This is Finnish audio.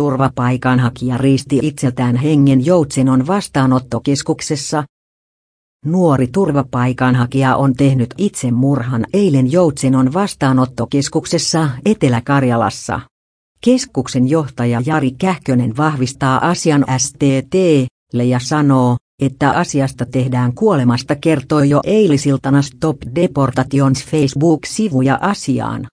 Turvapaikanhakija riisti itseltään hengen Joutsenon vastaanottokeskuksessa. Nuori turvapaikanhakija on tehnyt itsemurhan eilen Joutsenon vastaanottokeskuksessa Etelä-Karjalassa. Keskuksen johtaja Jari Kähkönen vahvistaa asian STT, ja sanoo, että asiasta tehdään kuolemasta kertoi jo eilisiltana Stop Deportations Facebook-sivuja asiaan.